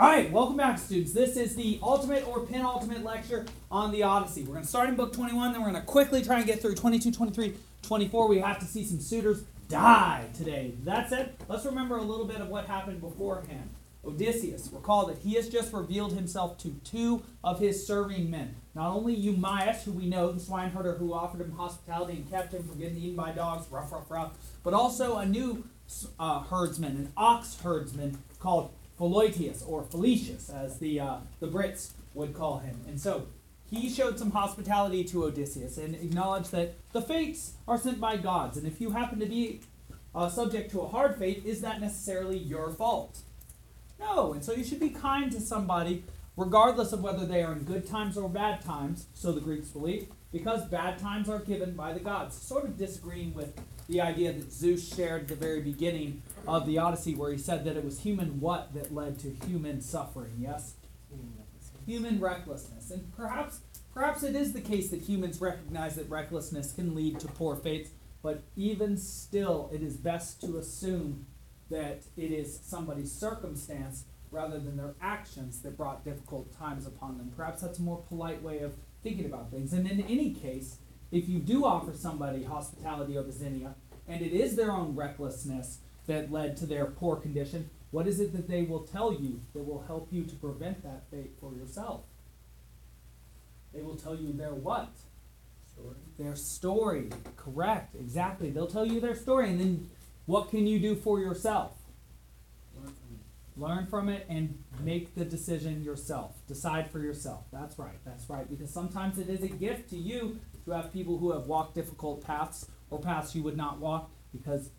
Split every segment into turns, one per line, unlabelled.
All right, welcome back, students. This is the ultimate or penultimate lecture on the Odyssey. We're going to start in book 21, then we're going to quickly try and get through 22, 23, 24. We have to see some suitors die today. That said, let's remember a little bit of what happened beforehand. Odysseus, recall that he has just revealed himself to two of his serving men. Not only Eumaeus, who we know, the swineherder who offered him hospitality and kept him from getting eaten by dogs, rough, rough, rough, but also a new uh, herdsman, an ox herdsman called Pholoetius or Felicius, as the uh, the Brits would call him. And so he showed some hospitality to Odysseus and acknowledged that the fates are sent by gods, and if you happen to be uh, subject to a hard fate, is that necessarily your fault? No, and so you should be kind to somebody, regardless of whether they are in good times or bad times. So the Greeks believe, because bad times are given by the gods. Sort of disagreeing with the idea that Zeus shared at the very beginning of the Odyssey, where he said that it was human what that led to human suffering. Yes, human recklessness, and perhaps perhaps it is the case that humans recognize that recklessness can lead to poor fates. But even still, it is best to assume that it is somebody's circumstance rather than their actions that brought difficult times upon them. Perhaps that's a more polite way of thinking about things. And in any case, if you do offer somebody hospitality or Xenia, and it is their own recklessness that led to their poor condition, what is it that they will tell you that will help you to prevent that fate for yourself? They will tell you their what?
Story.
Their story. Correct. Exactly. They'll tell you their story, and then what can you do for yourself?
Learn from it.
Learn from it and make the decision yourself. Decide for yourself. That's right. That's right. Because sometimes it is a gift to you to have people who have walked difficult paths or paths you would not walk because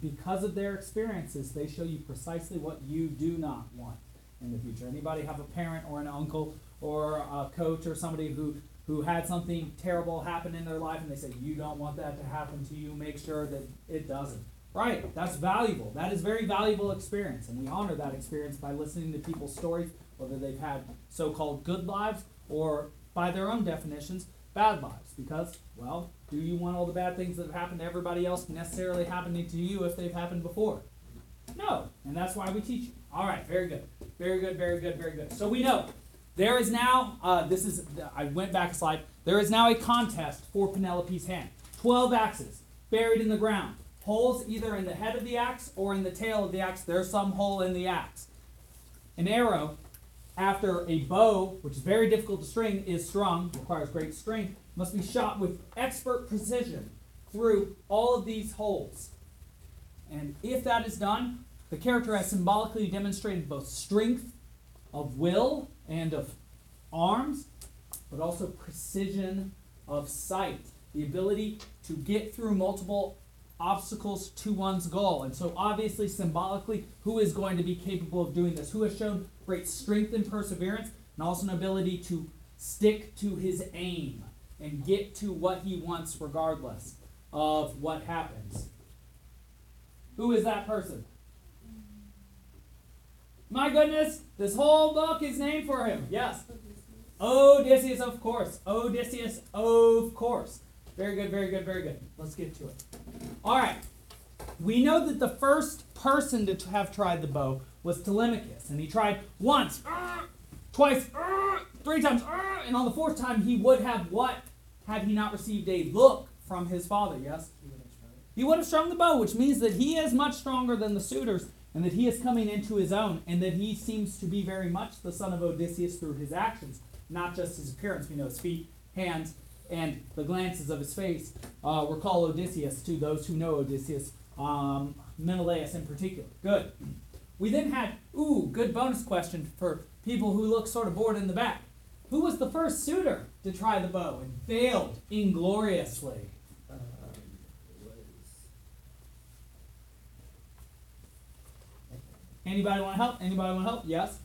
because of their experiences, they show you precisely what you do not want in the future. Anybody have a parent or an uncle or a coach or somebody who who had something terrible happen in their life and they say you don't want that to happen to you, make sure that it doesn't. Right, that's valuable. That is very valuable experience, and we honor that experience by listening to people's stories, whether they've had so-called good lives or, by their own definitions, bad lives. Because, well, do you want all the bad things that have happened to everybody else necessarily happening to you if they've happened before? No, and that's why we teach you. All right, very good, very good, very good, very good. So we know there is now. Uh, this is. I went back a slide. There is now a contest for Penelope's hand. Twelve axes buried in the ground holes either in the head of the axe or in the tail of the axe. There's some hole in the axe. An arrow, after a bow, which is very difficult to string, is strung, requires great strength, must be shot with expert precision through all of these holes. And if that is done, the character has symbolically demonstrated both strength of will and of arms, but also precision of sight, the ability to get through multiple obstacles to one's goal. And so, obviously, symbolically, who is going to be capable of doing this? Who has shown great strength and perseverance, and also an ability to stick to his aim and get to what he wants, regardless of what happens? Who is that person? My goodness, this whole book is named for him. Yes. Odysseus, of course. Odysseus, of course. Very good, very good, very good. Let's get to it. All right. We know that the first person to have tried the bow was Telemachus, and he tried once, twice, three times, and on the fourth time he would have what had he not received a look from his father, yes? He would have strung the bow, which means that he is much stronger than the suitors, and that he is coming into his own, and that he seems to be very much the son of Odysseus through his actions, not just his appearance. We know his feet, hands, and the glances of his face uh, recall Odysseus to those who know Odysseus, um, Menelaus in particular. Good. We then had, ooh, good bonus question for people who look sort of bored in the back. Who was the first suitor to try the bow and failed ingloriously?
Uh,
Anybody want to help? Anybody want to help? Yes?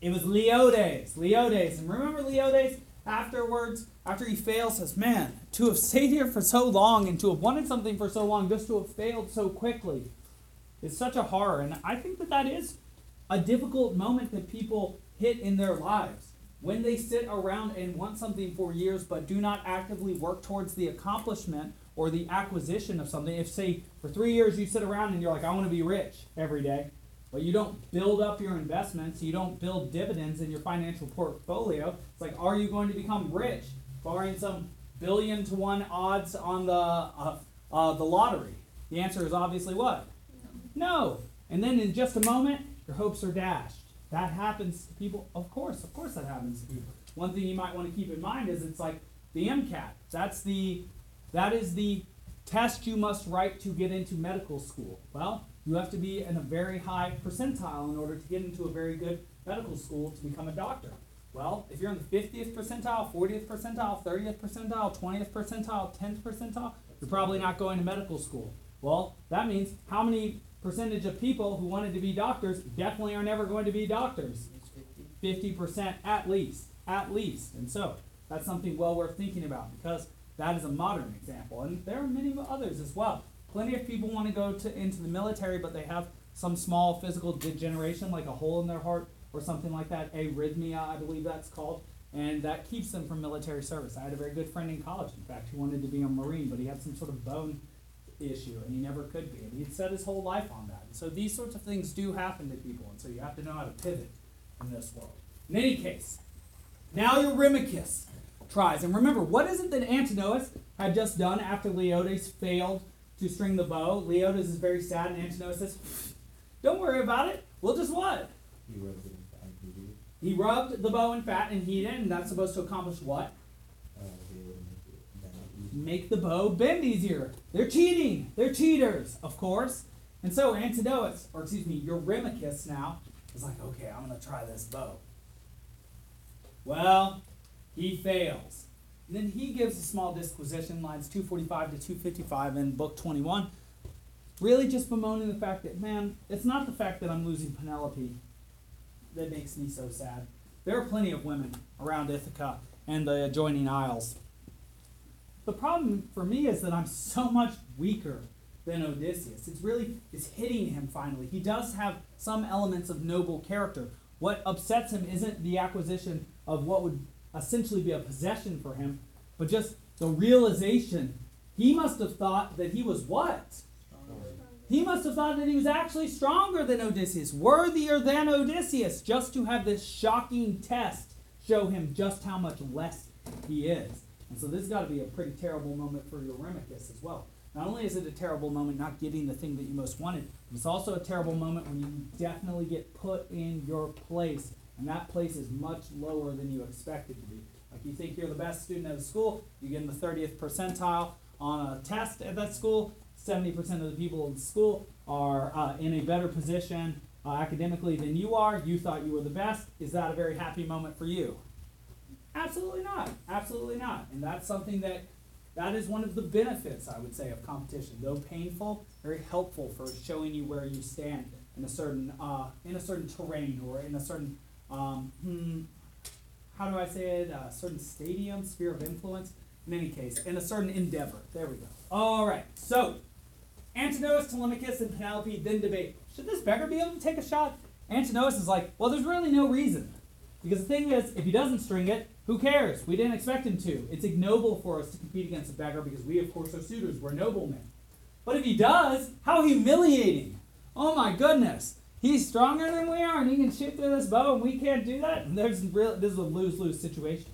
It was Leodes. Leodes. And remember Leodes? Afterwards, after he fails, says, Man, to have stayed here for so long and to have wanted something for so long, just to have failed so quickly is such a horror. And I think that that is a difficult moment that people hit in their lives. When they sit around and want something for years but do not actively work towards the accomplishment or the acquisition of something. If, say, for three years you sit around and you're like, I want to be rich every day, but you don't build up your investments, you don't build dividends in your financial portfolio. It's like, are you going to become rich, barring some billion to one odds on the uh, uh, the lottery? The answer is obviously what? No. And then in just a moment, your hopes are dashed. That happens to people. Of course, of course, that happens to people. One thing you might want to keep in mind is it's like the MCAT. That's the that is the test you must write to get into medical school. Well, you have to be in a very high percentile in order to get into a very good medical school to become a doctor. Well, if you're in the 50th percentile, 40th percentile, 30th percentile, 20th percentile, 10th percentile, you're probably not going to medical school. Well, that means how many percentage of people who wanted to be doctors definitely are never going to be doctors? 50% at least. At least. And so that's something well worth thinking about because that is a modern example. And there are many others as well. Plenty of people want to go to into the military, but they have some small physical degeneration, like a hole in their heart or something like that, arrhythmia, I believe that's called. And that keeps them from military service. I had a very good friend in college, in fact, who wanted to be a Marine, but he had some sort of bone issue and he never could be. And he'd set his whole life on that. And so these sorts of things do happen to people, and so you have to know how to pivot in this world. In any case, now Eurymachus tries. And remember, what is it that Antinous had just done after Leodes failed to string the bow? Leodes is very sad, and Antinous says, Don't worry about it. We'll just what?
He rubbed it in fat and heated it.
He rubbed the bow in fat and heated it, and that's supposed to accomplish what?
Uh, make
the bow bend easier. They're cheating. They're cheaters, of course. And so Antinous, or excuse me, Eurymachus now, is like, okay, I'm gonna try this bow. Well, he fails. And then he gives a small disquisition, lines 245 to 255 in book 21, really just bemoaning the fact that, man, it's not the fact that I'm losing Penelope that makes me so sad. There are plenty of women around Ithaca and the adjoining isles. The problem for me is that I'm so much weaker than Odysseus. It's really it's hitting him finally. He does have some elements of noble character. What upsets him isn't the acquisition of what would essentially be a possession for him, but just the realization he must have thought that he was what? He must have thought that he was actually stronger than Odysseus, worthier than Odysseus, just to have this shocking test show him just how much less he is. And so this has got to be a pretty terrible moment for Eurymachus as well. Not only is it a terrible moment not getting the thing that you most wanted, it's also a terrible moment when you definitely get put in your place, and that place is much lower than you expected to be. Like you think you're the best student at a school, you get in the 30th percentile on a test at that school, 70% of the people in the school are uh, in a better position uh, academically than you are. You thought you were the best. Is that a very happy moment for you? Absolutely not. Absolutely not. And that's something that that is one of the benefits, I would say, of competition. Though painful, very helpful for showing you where you stand in a certain uh, in a certain terrain or in a certain um, hmm, how do I say it? A certain stadium, sphere of influence. In any case, in a certain endeavor. There we go. All right. So, Antinous, Telemachus, and Penelope then debate: Should this beggar be able to take a shot? Antinous is like, well, there's really no reason. Because the thing is, if he doesn't string it, who cares? We didn't expect him to. It's ignoble for us to compete against a beggar because we, of course, are suitors. We're noblemen. But if he does, how humiliating! Oh my goodness! He's stronger than we are, and he can shoot through this bow, and we can't do that. There's real. This is a lose-lose situation.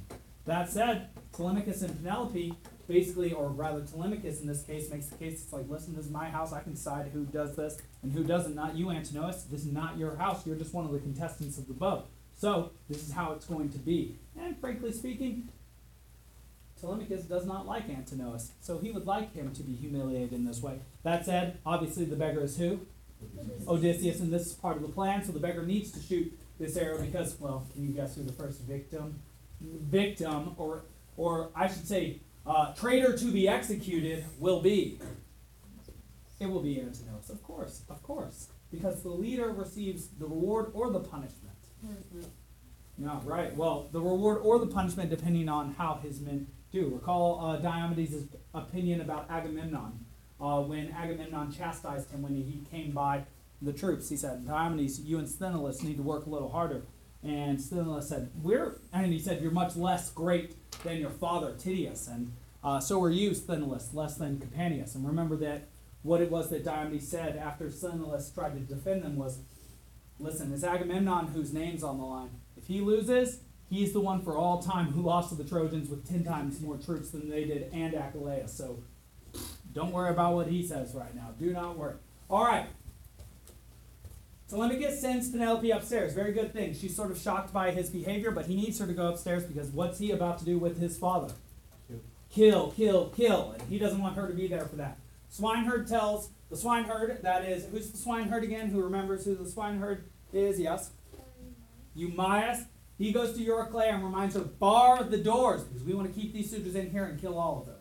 That said, Telemachus and Penelope basically, or rather Telemachus in this case, makes the case. It's like, listen, this is my house. I can decide who does this and who doesn't. Not you, Antinous. This is not your house. You're just one of the contestants of the bow. So this is how it's going to be. And frankly speaking, Telemachus does not like Antinous, so he would like him to be humiliated in this way. That said, obviously the beggar is who? Odysseus, and this is part of the plan. So the beggar needs to shoot this arrow because, well, can you guess who the first victim, victim, or or I should say, uh, traitor to be executed will be? It will be Antinous, of course, of course, because the leader receives the reward or the punishment. Yeah, right. Well, the reward or the punishment depending on how his men do. Recall uh, Diomedes' opinion about Agamemnon. Uh, when Agamemnon chastised him when he came by the troops, he said, Diomedes, you and Sthenelus need to work a little harder. And Sthenelus said, We're, and he said, You're much less great than your father, Tydeus. And uh, so are you, Sthenelus, less than Capaneus. And remember that what it was that Diomedes said after Sthenelus tried to defend them was, Listen, it's Agamemnon whose name's on the line. If he loses, he's the one for all time who lost to the Trojans with ten times more troops than they did and Achilles. So don't worry about what he says right now. Do not worry. All right. Telemachus sends Penelope upstairs. Very good thing. She's sort of shocked by his behavior, but he needs her to go upstairs because what's he about to do with his father? Kill, kill, kill. And he doesn't want her to be there for that. Swineherd tells the swineherd, that is, who's the swineherd again? Who remembers who the swineherd is? Yes? Eumaeus. He goes to Euryclea and reminds her, bar the doors, because we want to keep these suitors in here and kill all of them.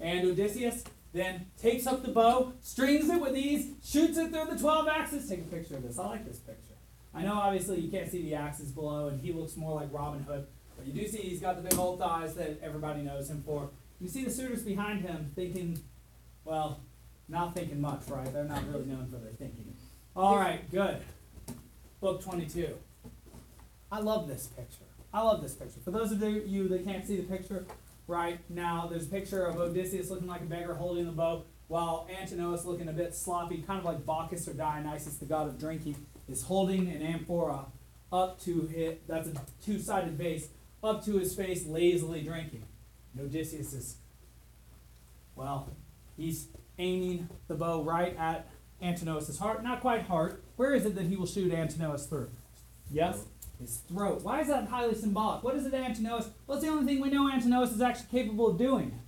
And Odysseus then takes up the bow, strings it with ease, shoots it through the 12 axes. Take a picture of this. I like this picture. I know obviously you can't see the axes below, and he looks more like Robin Hood, but you do see he's got the big old thighs that everybody knows him for. You see the suitors behind him thinking, well, not thinking much, right? They're not really known for their thinking. All right, good. Book 22. I love this picture. I love this picture. For those of you that can't see the picture right now, there's a picture of Odysseus looking like a beggar holding the bow, while Antinous looking a bit sloppy, kind of like Bacchus or Dionysus, the god of drinking, is holding an amphora up to his, that's a two-sided vase, up to his face, lazily drinking. And Odysseus is, well, he's aiming the bow right at Antinous' heart. Not quite heart. Where is it that he will shoot Antinous through? Yes? His throat. Why is that highly symbolic? What is it Antinous? What's the only thing we know Antinous is actually capable of doing?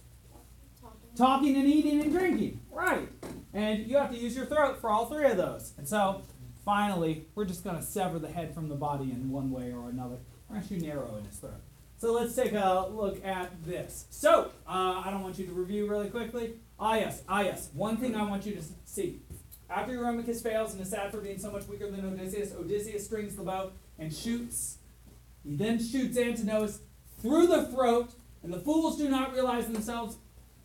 Talking and eating and drinking. Right. And you have to use your throat for all three of those. And so, finally, we're just going to sever the head from the body in one way or another. We're going to shoot in his throat. So let's take a look at this. So, uh, I don't want you to review really quickly. Ah, yes, ah, yes. One thing I want you to see. After Eurymachus fails and is sad for being so much weaker than Odysseus, Odysseus strings the bow and shoots. He then shoots Antinous through the throat, and the fools do not realize themselves,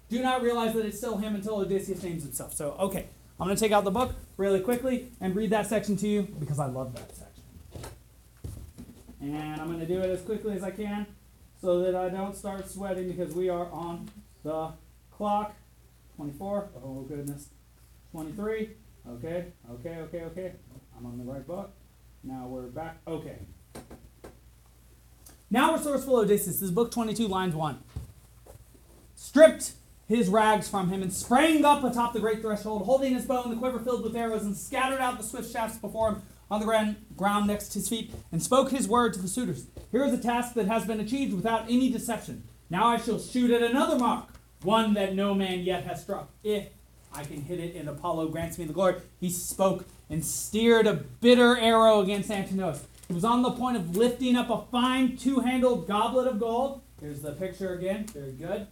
do not realize that it's still him until Odysseus names himself. So, okay, I'm going to take out the book really quickly and read that section to you because I love that section. And I'm going to do it as quickly as I can so that I don't start sweating because we are on the clock. 24. Oh, goodness. 23. Okay, okay, okay, okay. I'm on the right book. Now we're back. Okay. Now resourceful Odysseus. This is book 22, lines 1. Stripped his rags from him and sprang up atop the great threshold, holding his bow and the quiver filled with arrows, and scattered out the swift shafts before him on the gran- ground next to his feet, and spoke his word to the suitors. Here is a task that has been achieved without any deception. Now I shall shoot at another mark, one that no man yet has struck. If I can hit it, and Apollo grants me the glory. He spoke and steered a bitter arrow against Antinous. He was on the point of lifting up a fine two-handled goblet of gold. Here's the picture again. Very good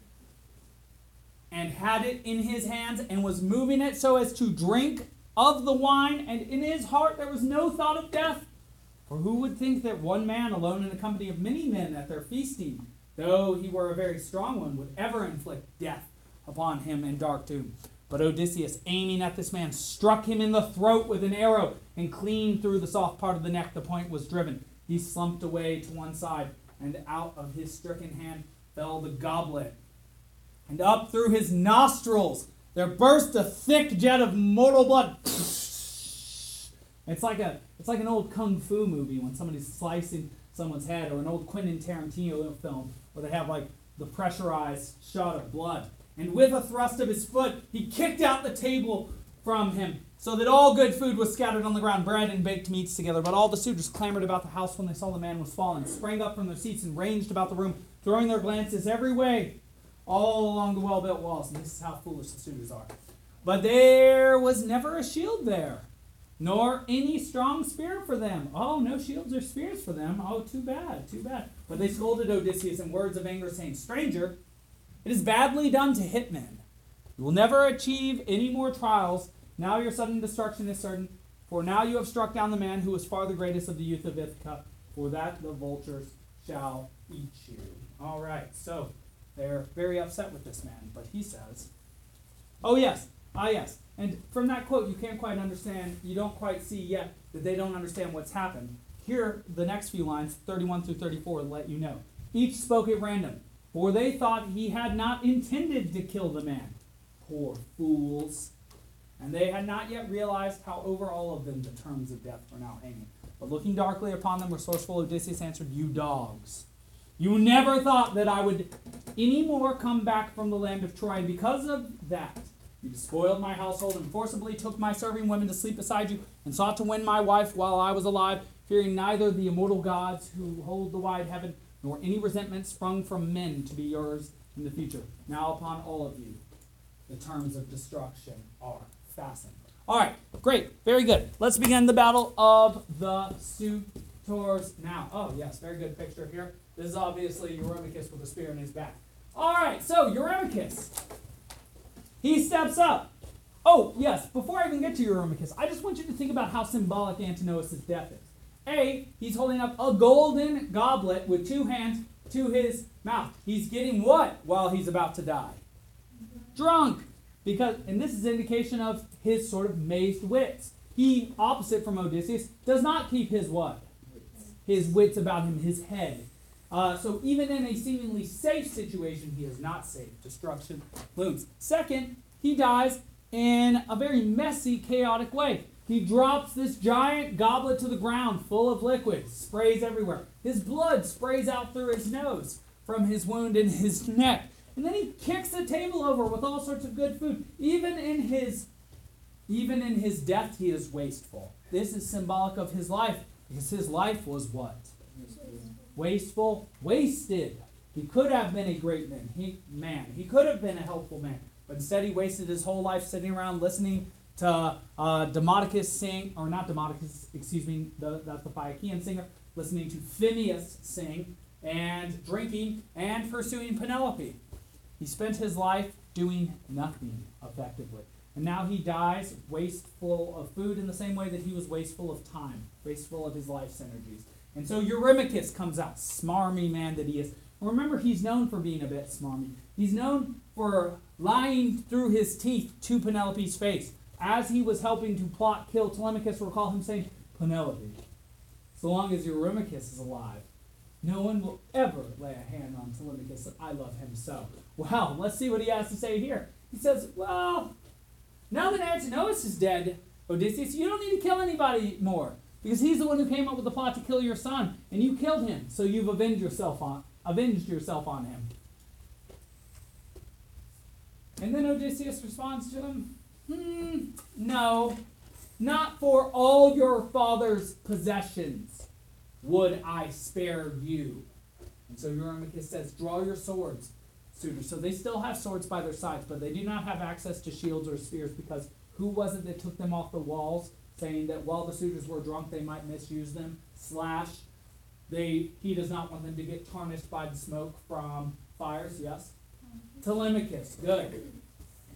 and had it in his hands and was moving it so as to drink of the wine, and in his heart there was no thought of death. For who would think that one man alone in the company of many men at their feasting, though he were a very strong one, would ever inflict death upon him in dark doom? But Odysseus, aiming at this man, struck him in the throat with an arrow, and clean through the soft part of the neck the point was driven. He slumped away to one side, and out of his stricken hand fell the goblet and up through his nostrils there burst a thick jet of mortal blood. It's like a it's like an old kung fu movie when somebody's slicing someone's head, or an old Quentin Tarantino film where they have like the pressurized shot of blood. And with a thrust of his foot, he kicked out the table from him, so that all good food was scattered on the ground, bread and baked meats together. But all the suitors clamored about the house when they saw the man was fallen, sprang up from their seats and ranged about the room, throwing their glances every way all along the well built walls. And this is how foolish the suitors are. But there was never a shield there, nor any strong spear for them. Oh, no shields or spears for them. Oh, too bad, too bad. But they scolded Odysseus in words of anger, saying, Stranger, it is badly done to hit men. You will never achieve any more trials. Now your sudden destruction is certain. For now you have struck down the man who was far the greatest of the youth of Ithaca. For that the vultures shall eat you. All right, so they're very upset with this man, but he says, Oh, yes, ah, yes. And from that quote, you can't quite understand, you don't quite see yet that they don't understand what's happened. Here, the next few lines, 31 through 34, let you know. Each spoke at random, for they thought he had not intended to kill the man. Poor fools. And they had not yet realized how over all of them the terms of death were now hanging. But looking darkly upon them, resourceful Odysseus answered, You dogs. You never thought that I would any more come back from the land of Troy, and because of that, you despoiled my household and forcibly took my serving women to sleep beside you, and sought to win my wife while I was alive, fearing neither the immortal gods who hold the wide heaven, nor any resentment sprung from men to be yours in the future. Now upon all of you, the terms of destruction are fastened. All right, great, very good. Let's begin the battle of the suitors now. Oh, yes, very good picture here. This is obviously Eurymachus with a spear in his back. All right, so Eurymachus, he steps up. Oh, yes, before I even get to Eurymachus, I just want you to think about how symbolic Antinous' death is. A, he's holding up a golden goblet with two hands to his mouth. He's getting what while he's about to die? Drunk. Because and this is indication of his sort of mazed wits. He, opposite from Odysseus, does not keep his what? His wits about him, his head. Uh, so even in a seemingly safe situation, he is not safe. Destruction looms. Second, he dies in a very messy, chaotic way. He drops this giant goblet to the ground full of liquid, sprays everywhere. His blood sprays out through his nose from his wound in his neck. And then he kicks the table over with all sorts of good food. Even in his even in his death he is wasteful. This is symbolic of his life because his life was what? Wasteful, wasted. He could have been a great man. He man. He could have been a helpful man. But instead he wasted his whole life sitting around listening to uh, Demodocus sing, or not Demodocus, excuse me, the, that's the Phaeacian singer, listening to Phineas sing, and drinking, and pursuing Penelope. He spent his life doing nothing effectively. And now he dies wasteful of food in the same way that he was wasteful of time, wasteful of his life's energies. And so Eurymachus comes out, smarmy man that he is. Remember, he's known for being a bit smarmy. He's known for lying through his teeth to Penelope's face. As he was helping to plot kill Telemachus, recall him saying, Penelope, so long as Eurymachus is alive, no one will ever lay a hand on Telemachus. I love him so. Well, let's see what he has to say here. He says, Well, now that Antinous is dead, Odysseus, you don't need to kill anybody more. Because he's the one who came up with the plot to kill your son, and you killed him, so you've avenged yourself on avenged yourself on him. And then Odysseus responds to him, Hmm, no, not for all your father's possessions would I spare you. And so Eurymachus says, Draw your swords, suitors. So they still have swords by their sides, but they do not have access to shields or spears because who was it that took them off the walls, saying that while the suitors were drunk they might misuse them? Slash, they he does not want them to get tarnished by the smoke from fires, yes? Telemachus, good.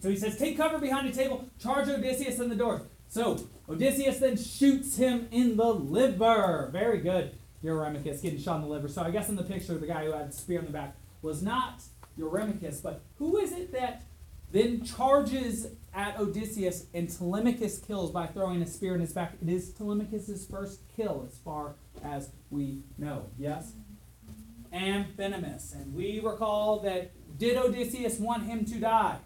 So he says, Take cover behind a table, charge Odysseus in the door. So Odysseus then shoots him in the liver. Very good. Eurymachus getting shot in the liver. So I guess in the picture, the guy who had the spear in the back was not Eurymachus, but who is it that then charges at Odysseus and Telemachus kills by throwing a spear in his back? It is Telemachus' first kill, as far as we know. Yes? Amphinomus. And we recall that did Odysseus want him to die?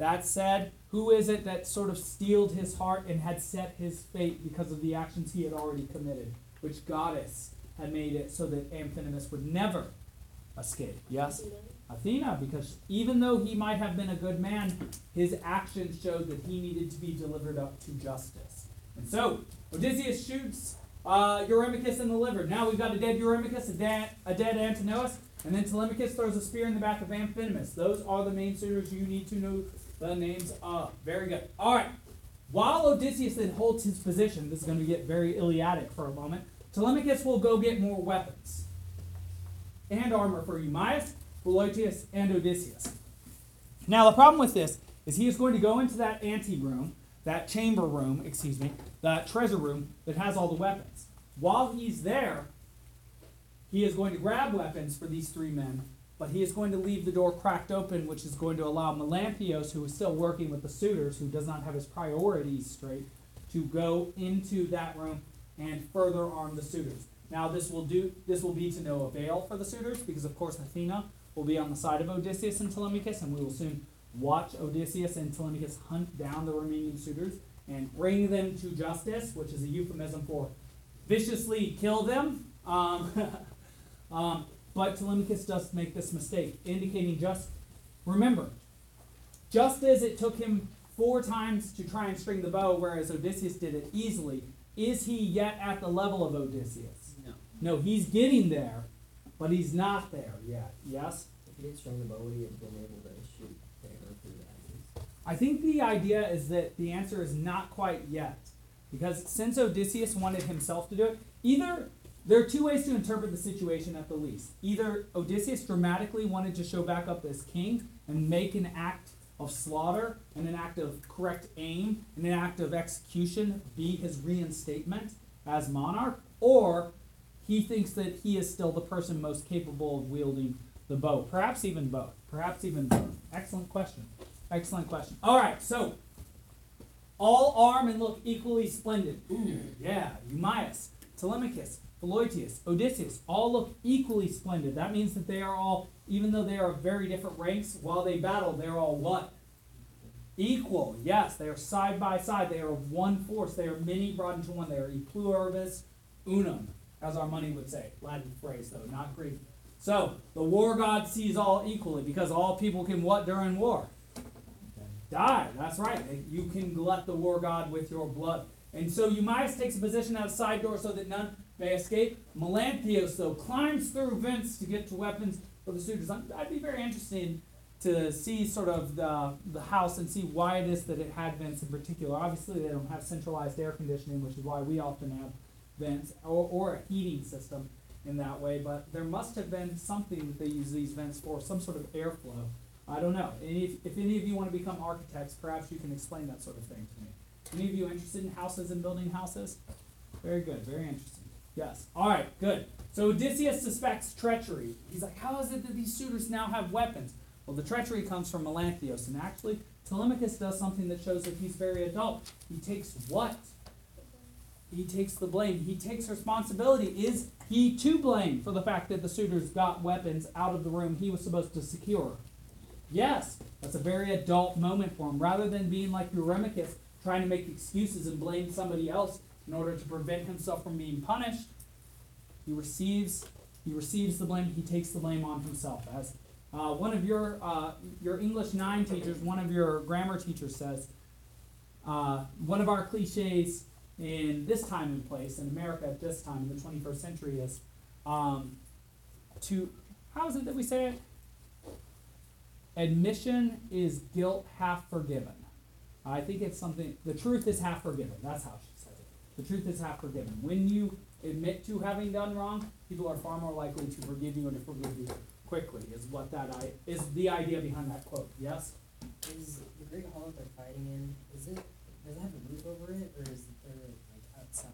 That said, who is it that sort of steeled his heart and had set his fate because of the actions he had already committed? Which goddess had made it so that Amphinomus would never escape? Yes? Athena, because even though he might have been a good man, his actions showed that he needed to be delivered up to justice. And so, Odysseus shoots uh, Eurymachus in the liver. Now we've got a dead Eurymachus, a, da- a dead Antinous, and then Telemachus throws a spear in the back of Amphinomus. Those are the main suitors you need to know the names of. Very good. All right. While Odysseus then holds his position, this is going to get very Iliadic for a moment. Telemachus will go get more weapons and armor for Eumaeus, Boetius, and Odysseus. Now, the problem with this is he is going to go into that anteroom, that chamber room, excuse me, that treasure room that has all the weapons. While he's there, he is going to grab weapons for these three men, but he is going to leave the door cracked open, which is going to allow Melanthius, who is still working with the suitors, who does not have his priorities straight, to go into that room and further arm the suitors. Now, this will do. This will be to no avail for the suitors, because of course Athena will be on the side of Odysseus and Telemachus, and we will soon watch Odysseus and Telemachus hunt down the remaining suitors and bring them to justice, which is a euphemism for viciously kill them. Um, um, but Telemachus does make this mistake, indicating just remember, just as it took him four times to try and string the bow, whereas Odysseus did it easily, is he yet at the level of Odysseus?
No.
No, he's getting there, but he's not there yet. Yes?
If he did string the bow, would he have been able to shoot the arrow through the?
I think the idea is that the answer is not quite yet. Because since Odysseus wanted himself to do it, either there are two ways to interpret the situation at the least. Either Odysseus dramatically wanted to show back up as king and make an act of slaughter and an act of correct aim and an act of execution be his reinstatement as monarch, or he thinks that he is still the person most capable of wielding the bow. Perhaps even both. Perhaps even both. Excellent question. Excellent question. All right, so all arm and look equally splendid. Ooh, yeah, Eumaeus, Telemachus, Philœtius, Odysseus, all look equally splendid. That means that they are all, even though they are of very different ranks, while they battle, they're all what? Equal. Yes, they are side by side. They are of one force. They are many brought into one. They are e pluribus unum, as our money would say. Latin phrase, though, not Greek. So, the war god sees all equally because all people can what during war? Die. That's right. You can glut the war god with your blood. And so Eumaeus takes a position outside door so that none may escape. Melanthius, though, climbs through vents to get to weapons for the suitors. I'd be very interested to see sort of the, the house and see why it is that it had vents in particular. Obviously, they don't have centralized air conditioning, which is why we often have vents or, or a heating system in that way. But there must have been something that they use these vents for, some sort of airflow. I don't know. If, if any of you want to become architects, perhaps you can explain that sort of thing to me. Any of you interested in houses and building houses? Very good, very interesting. Yes. All right, good. So Odysseus suspects treachery. He's like, how is it that these suitors now have weapons? Well, the treachery comes from Melanthius, and actually, Telemachus does something that shows that he's very adult. He takes what? He takes the blame. He takes responsibility. Is he to blame for the fact that the suitors got weapons out of the room he was supposed to secure? Yes, that's a very adult moment for him. Rather than being like Eurymachus, trying to make excuses and blame somebody else in order to prevent himself from being punished, he receives he receives the blame. He takes the blame on himself. As uh, one of your uh, your English nine teachers, one of your grammar teachers says, uh, one of our cliches in this time and place in America at this time in the 21st century is um, to how is it that we say it? Admission is guilt half forgiven. I think it's something, the truth is half forgiven. That's how. The truth is half forgiven. When you admit to having done wrong, people are far more likely to forgive you and to forgive you quickly, is what that I, is the idea behind that quote. Yes?
Is the Great Hall that they're fighting in, is it, does it have a roof over it, or is it, like outside?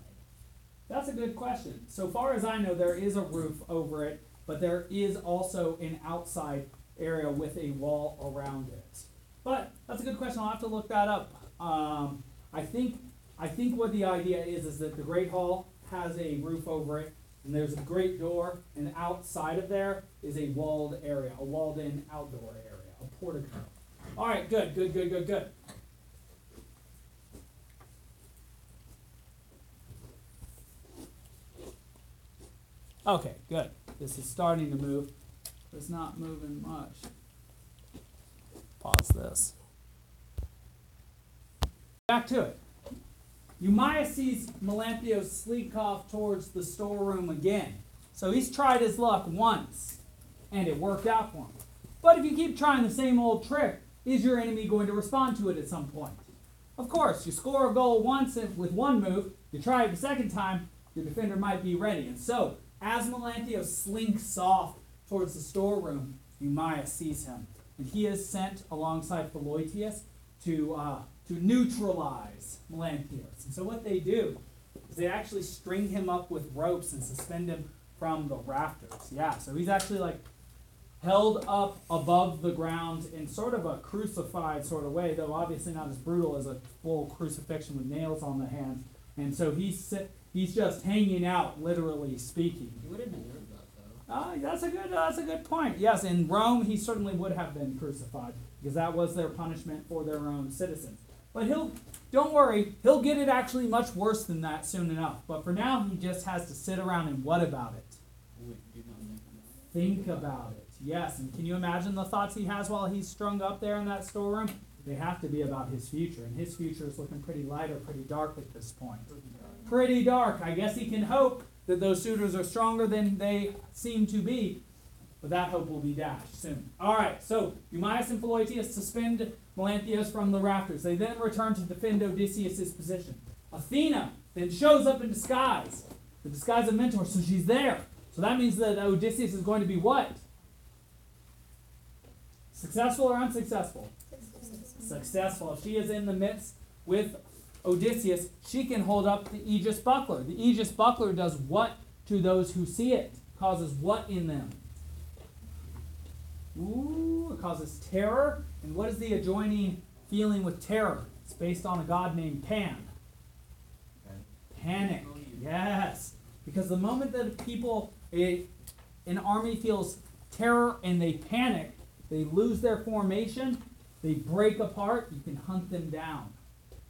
That's a good question. So far as I know, there is a roof over it, but there is also an outside area with a wall around it. But that's a good question. I'll have to look that up. Um, I think I think what the idea is is that the Great Hall has a roof over it, and there's a great door, and outside of there is a walled area, a walled-in outdoor area, a portico. All right, good, good, good, good, good. Okay, good. This is starting to move. but It's not moving much. Pause this. Back to it. Eumaeus sees Melanthius slink off towards the storeroom again. So he's tried his luck once, and it worked out for him. But if you keep trying the same old trick, is your enemy going to respond to it at some point? Of course, you score a goal once with one move, you try it the second time, your defender might be ready. And so, as Melanthius slinks off towards the storeroom, Eumaeus sees him. And he is sent alongside Philœtius to, uh, to neutralize Melanthius. And so what they do is they actually string him up with ropes and suspend him from the rafters. Yeah, so he's actually like held up above the ground in sort of a crucified sort of way, though obviously not as brutal as a full crucifixion with nails on the hands. And so he's he's just hanging out, literally speaking.
He would have deserved that though.
Ah, that's a good. that's a good point. Yes, in Rome, he certainly would have been crucified because that was their punishment for their own citizens. But he'll, don't worry, he'll get it actually much worse than that soon enough. But for now, he just has to sit around and what about it?
Think about it.
Yes, and can you imagine the thoughts he has while he's strung up there in that storeroom? They have to be about his future, and his future is looking pretty light or pretty dark at this point. Pretty dark. I guess he can hope that those suitors are stronger than they seem to be, but that hope will be dashed soon. All right, so Eumaeus and Philœtius suspend Melanthius from the rafters. They then return to defend Odysseus' position. Athena then shows up in disguise, the disguise of Mentor, so she's there. So that means that Odysseus is going to be what? Successful or unsuccessful? Successful. If she is in the midst with Odysseus, she can hold up the Aegis buckler. The Aegis buckler does what to those who see it? Causes what in them? Ooh, it causes terror. And what is the adjoining feeling with terror? It's based on a god named Pan. Panic. Yes. Because the moment that people, a, an army feels terror and they panic, they lose their formation, they break apart, you can hunt them down.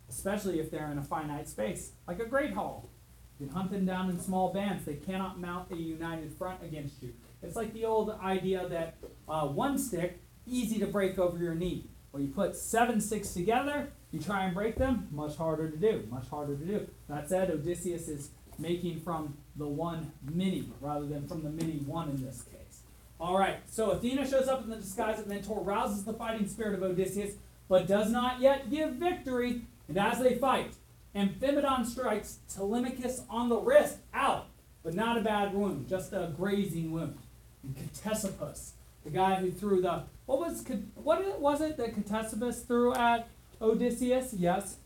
Especially if they're in a finite space, like a great hall. You can hunt them down in small bands. They cannot mount a united front against you. It's like the old idea that uh, one stick, easy to break over your knee. Well, you put seven sticks together, you try and break them, much harder to do, much harder to do. That said, Odysseus is making from the one many rather than from the many one in this case. All right, so Athena shows up in the disguise of Mentor, rouses the fighting spirit of Odysseus, but does not yet give victory. And as they fight, Amphimedon strikes Telemachus on the wrist, out, but not a bad wound, just a grazing wound. And Ctesippus, the guy who threw the what was what was it that Ctesippus threw at Odysseus? Yes,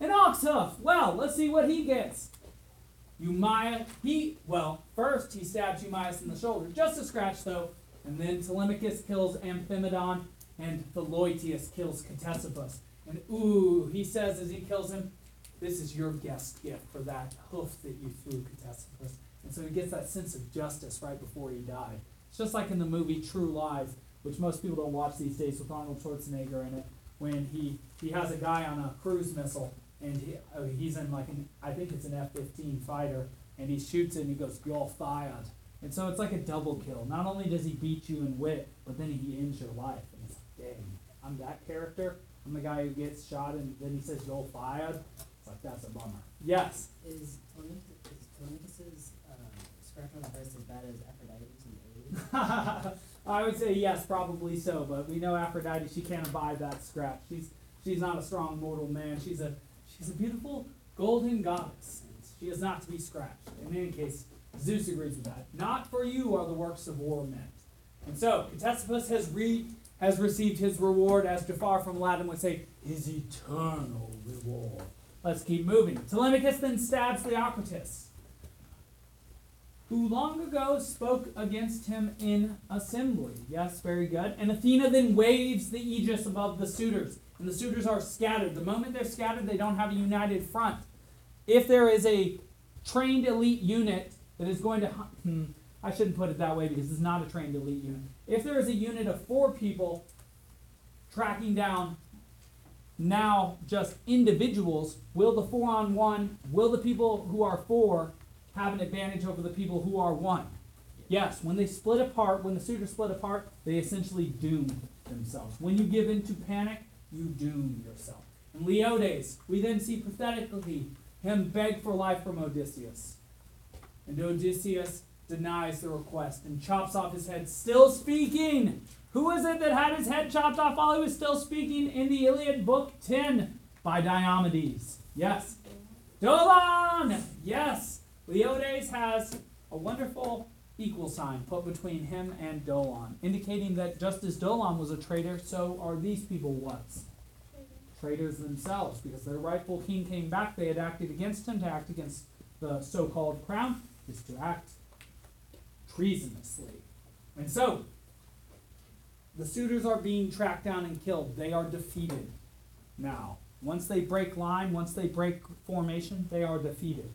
an ox hoof. Well, let's see what he gets. Eumaeus, he well first he stabs Eumaeus in the shoulder, just a scratch though, and then Telemachus kills Amphimedon, and Philœtius kills Ctesippus. And ooh, he says as he kills him, this is your guest gift for that hoof that you threw, Ctesippus. And so he gets that sense of justice right before he died. It's just like in the movie True Lies, which most people don't watch these days with Arnold Schwarzenegger in it, when he, he has a guy on a cruise missile and he, oh, he's in like an, I think it's an F-15 fighter, and he shoots it and he goes, you're fired. And so it's like a double kill. Not only does he beat you in wit, but then he ends your life. And it's like, dang, I'm that character. I'm the guy who gets shot and then he says, you're fired. It's like, that's a bummer. Yes.
Is Telemachus, is Telemachus's uh, scratch on the wrist as bad as Iliad?
I would say yes, probably so, but we know Aphrodite, she can't abide that scratch. She's she's not a strong mortal man. She's a she's a beautiful golden goddess. She is not to be scratched. In any case, Zeus agrees with that. Not for you are the works of war meant. And so Ctesippus has re has received his reward, as Jafar from Aladdin would say, his eternal reward. Let's keep moving. Telemachus then stabs Leocritus, who long ago spoke against him in assembly. Yes, very good. And Athena then waves the aegis above the suitors, and the suitors are scattered. The moment they're scattered, they don't have a united front. If there is a trained elite unit that is going to, hmm, I shouldn't put it that way because it's not a trained elite unit. If there is a unit of four people tracking down now just individuals, will the four on one, will the people who are four have an advantage over the people who are one? Yes, when they split apart, when the suitors split apart, they essentially doom themselves. When you give in to panic, you doom yourself. In Leodes, we then see pathetically him beg for life from Odysseus. And Odysseus denies the request and chops off his head, still speaking. Who is it that had his head chopped off while he was still speaking in the Iliad, Book 10 by Diomedes? Yes. Dolon! Yes. Leodes has a wonderful equal sign put between him and Dolon, indicating that just as Dolon was a traitor, so are these people was. Traitors themselves, because their rightful king came back, they had acted against him to act against the so called crown, is to act treasonously. And so, the suitors are being tracked down and killed. They are defeated now. Once they break line, once they break formation, they are defeated.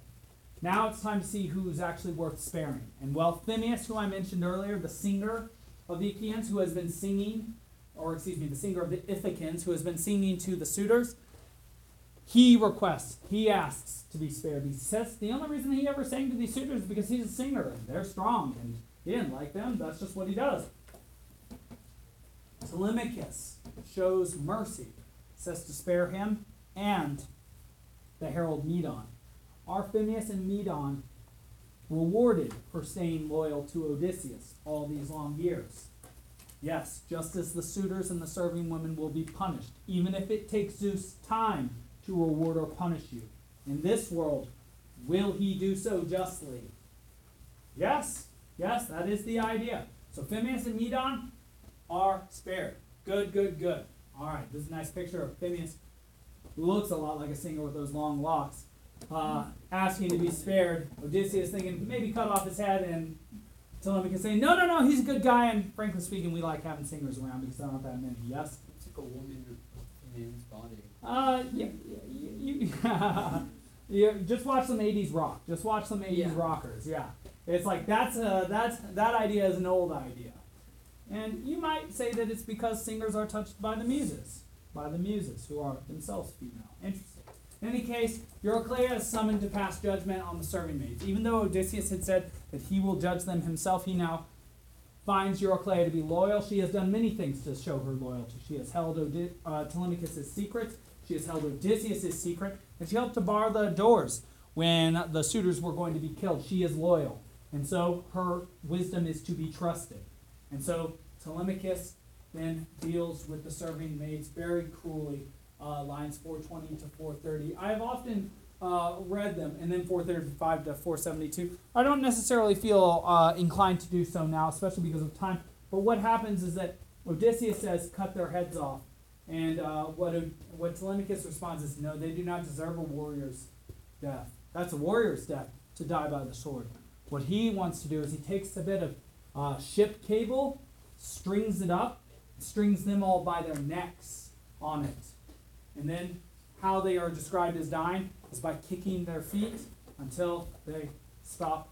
Now it's time to see who's actually worth sparing. And well, Phineas, who I mentioned earlier, the singer of the Achaeans, who has been singing, or excuse me, the singer of the Ithacans, who has been singing to the suitors, he requests, he asks to be spared. He says the only reason he ever sang to these suitors is because he's a singer and they're strong and he didn't like them. That's just what he does. Telemachus shows mercy, says to spare him and the herald Medon. Are Phemius and Medon rewarded for staying loyal to Odysseus all these long years? Yes, just as the suitors and the serving women will be punished, even if it takes Zeus time to reward or punish you. In this world, will he do so justly? Yes, yes, that is the idea. So Phemius and Medon are spared. Good, good, good. All right, this is a nice picture of Phemius, looks a lot like a singer with those long locks, uh, asking to be spared. Odysseus thinking maybe cut off his head, and Telemachus saying, no, no, no, he's a good guy, and frankly speaking, we like having singers around because there aren't that many. Yes?
It's like a woman in a man's body.
Uh, yeah, you, you, you just watch some '80s rock. Just watch some '80s
Yeah.
rockers. Yeah, it's like that's uh that's that idea is an old idea, and you might say that it's because singers are touched by the muses, by the muses who are themselves female. Interesting. In any case, Eurycleia is summoned to pass judgment on the serving maids. Even though Odysseus had said that he will judge them himself, he now finds Eurycleia to be loyal. She has done many things to show her loyalty. She has held Odi- uh, Telemachus' secret. She has held Odysseus' secret. And she helped to bar the doors when the suitors were going to be killed. She is loyal. And so her wisdom is to be trusted. And so Telemachus then deals with the serving maids very cruelly. Uh, lines 420 to 430. I have often uh, read them, and then 435 to 472. I don't necessarily feel uh, inclined to do so now, especially because of time. But what happens is that Odysseus says, "Cut their heads off," and uh, what what Telemachus responds is, "No, they do not deserve a warrior's death. That's a warrior's death to die by the sword." What he wants to do is he takes a bit of uh, ship cable, strings it up, strings them all by their necks on it, and then how they are described as dying is by kicking their feet until they stop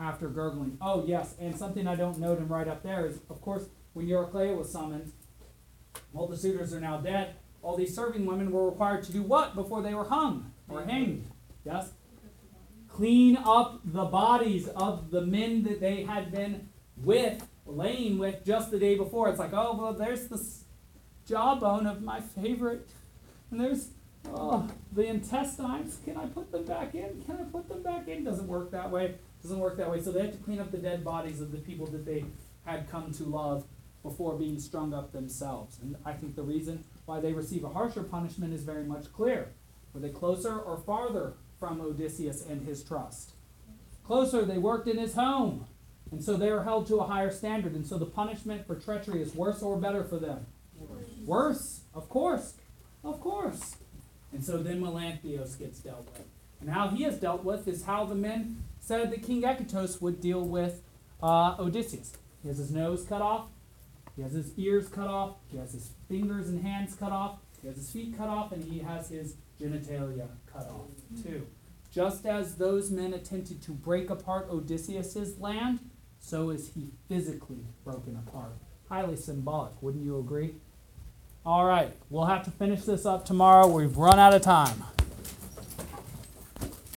after gurgling. Oh, yes, and something I don't note and right up there is, of course, when Eurycleia was summoned, all the suitors are now dead. All these serving women were required to do what before they were hung or hanged? Yes? Clean up the bodies of the men that they had been with, laying with just the day before. It's like, oh, well, there's the jawbone of my favorite. And there's oh, the intestines. Can I put them back in? Can I put them back in? Doesn't work that way. Doesn't work that way. So they have to clean up the dead bodies of the people that they had come to love before being strung up themselves. And I think the reason why they receive a harsher punishment is very much clear. Were they closer or farther from Odysseus and his trust? Closer, they worked in his home. And so they are held to a higher standard. And so the punishment for treachery is worse or better for them? Worse, of course. Of course. And so then Melanthius gets dealt with. And how he is dealt with is how the men said that King Echetos would deal with uh, Odysseus. He has his nose cut off, he has his ears cut off, he has his fingers and hands cut off, he has his feet cut off, and he has his genitalia cut off too. Just as those men attempted to break apart Odysseus's land, so is he physically broken apart. Highly symbolic, wouldn't you agree? All right, we'll have to finish this up tomorrow. We've run out of time.